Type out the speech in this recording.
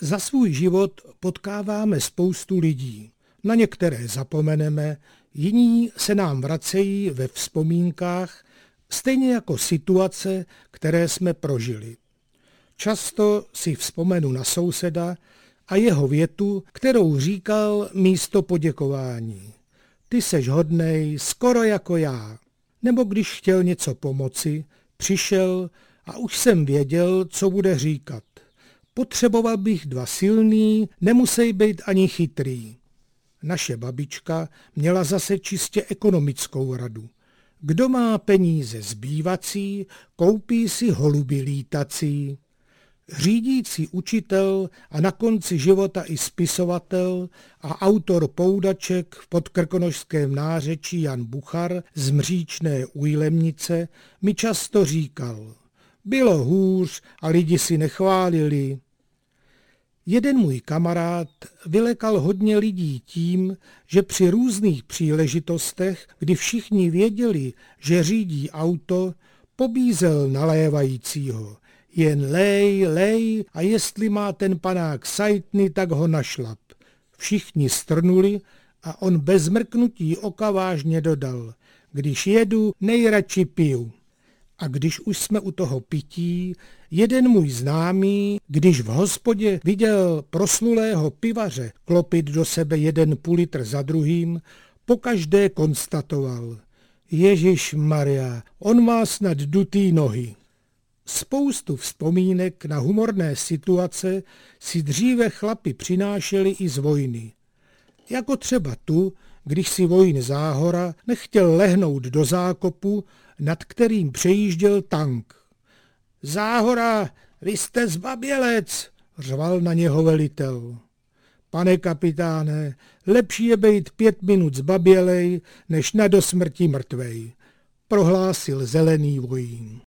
Za svůj život potkáváme spoustu lidí. Na některé zapomeneme, jiní se nám vracejí ve vzpomínkách, stejně jako situace, které jsme prožili. Často si vzpomenu na souseda a jeho větu, kterou říkal místo poděkování. Ty seš hodnej, skoro jako já. Nebo když chtěl něco pomoci, přišel a už jsem věděl, co bude říkat. Potřeboval bych dva silný, nemusej být ani chytrý. Naše babička měla zase čistě ekonomickou radu. Kdo má peníze zbývací, koupí si holuby lítací. Řídící učitel a na konci života i spisovatel a autor poudaček v podkrkonožském nářečí Jan Buchar z Mříčné Ujlemnice mi často říkal, bylo hůř a lidi si nechválili, Jeden můj kamarád vylekal hodně lidí tím, že při různých příležitostech, kdy všichni věděli, že řídí auto, pobízel nalévajícího. Jen lej, lej a jestli má ten panák sajtny, tak ho našlap. Všichni strnuli a on bez mrknutí oka vážně dodal. Když jedu, nejradši piju. A když už jsme u toho pití, jeden můj známý, když v hospodě viděl proslulého pivaře klopit do sebe jeden půl litr za druhým, pokaždé konstatoval. Ježíš Maria, on má snad dutý nohy. Spoustu vzpomínek na humorné situace si dříve chlapi přinášeli i z vojny. Jako třeba tu, když si vojn Záhora nechtěl lehnout do zákopu, nad kterým přejížděl tank. Záhora, vy jste zbabělec, řval na něho velitel. Pane kapitáne, lepší je být pět minut zbabělej, než na dosmrti mrtvej, prohlásil zelený vojín.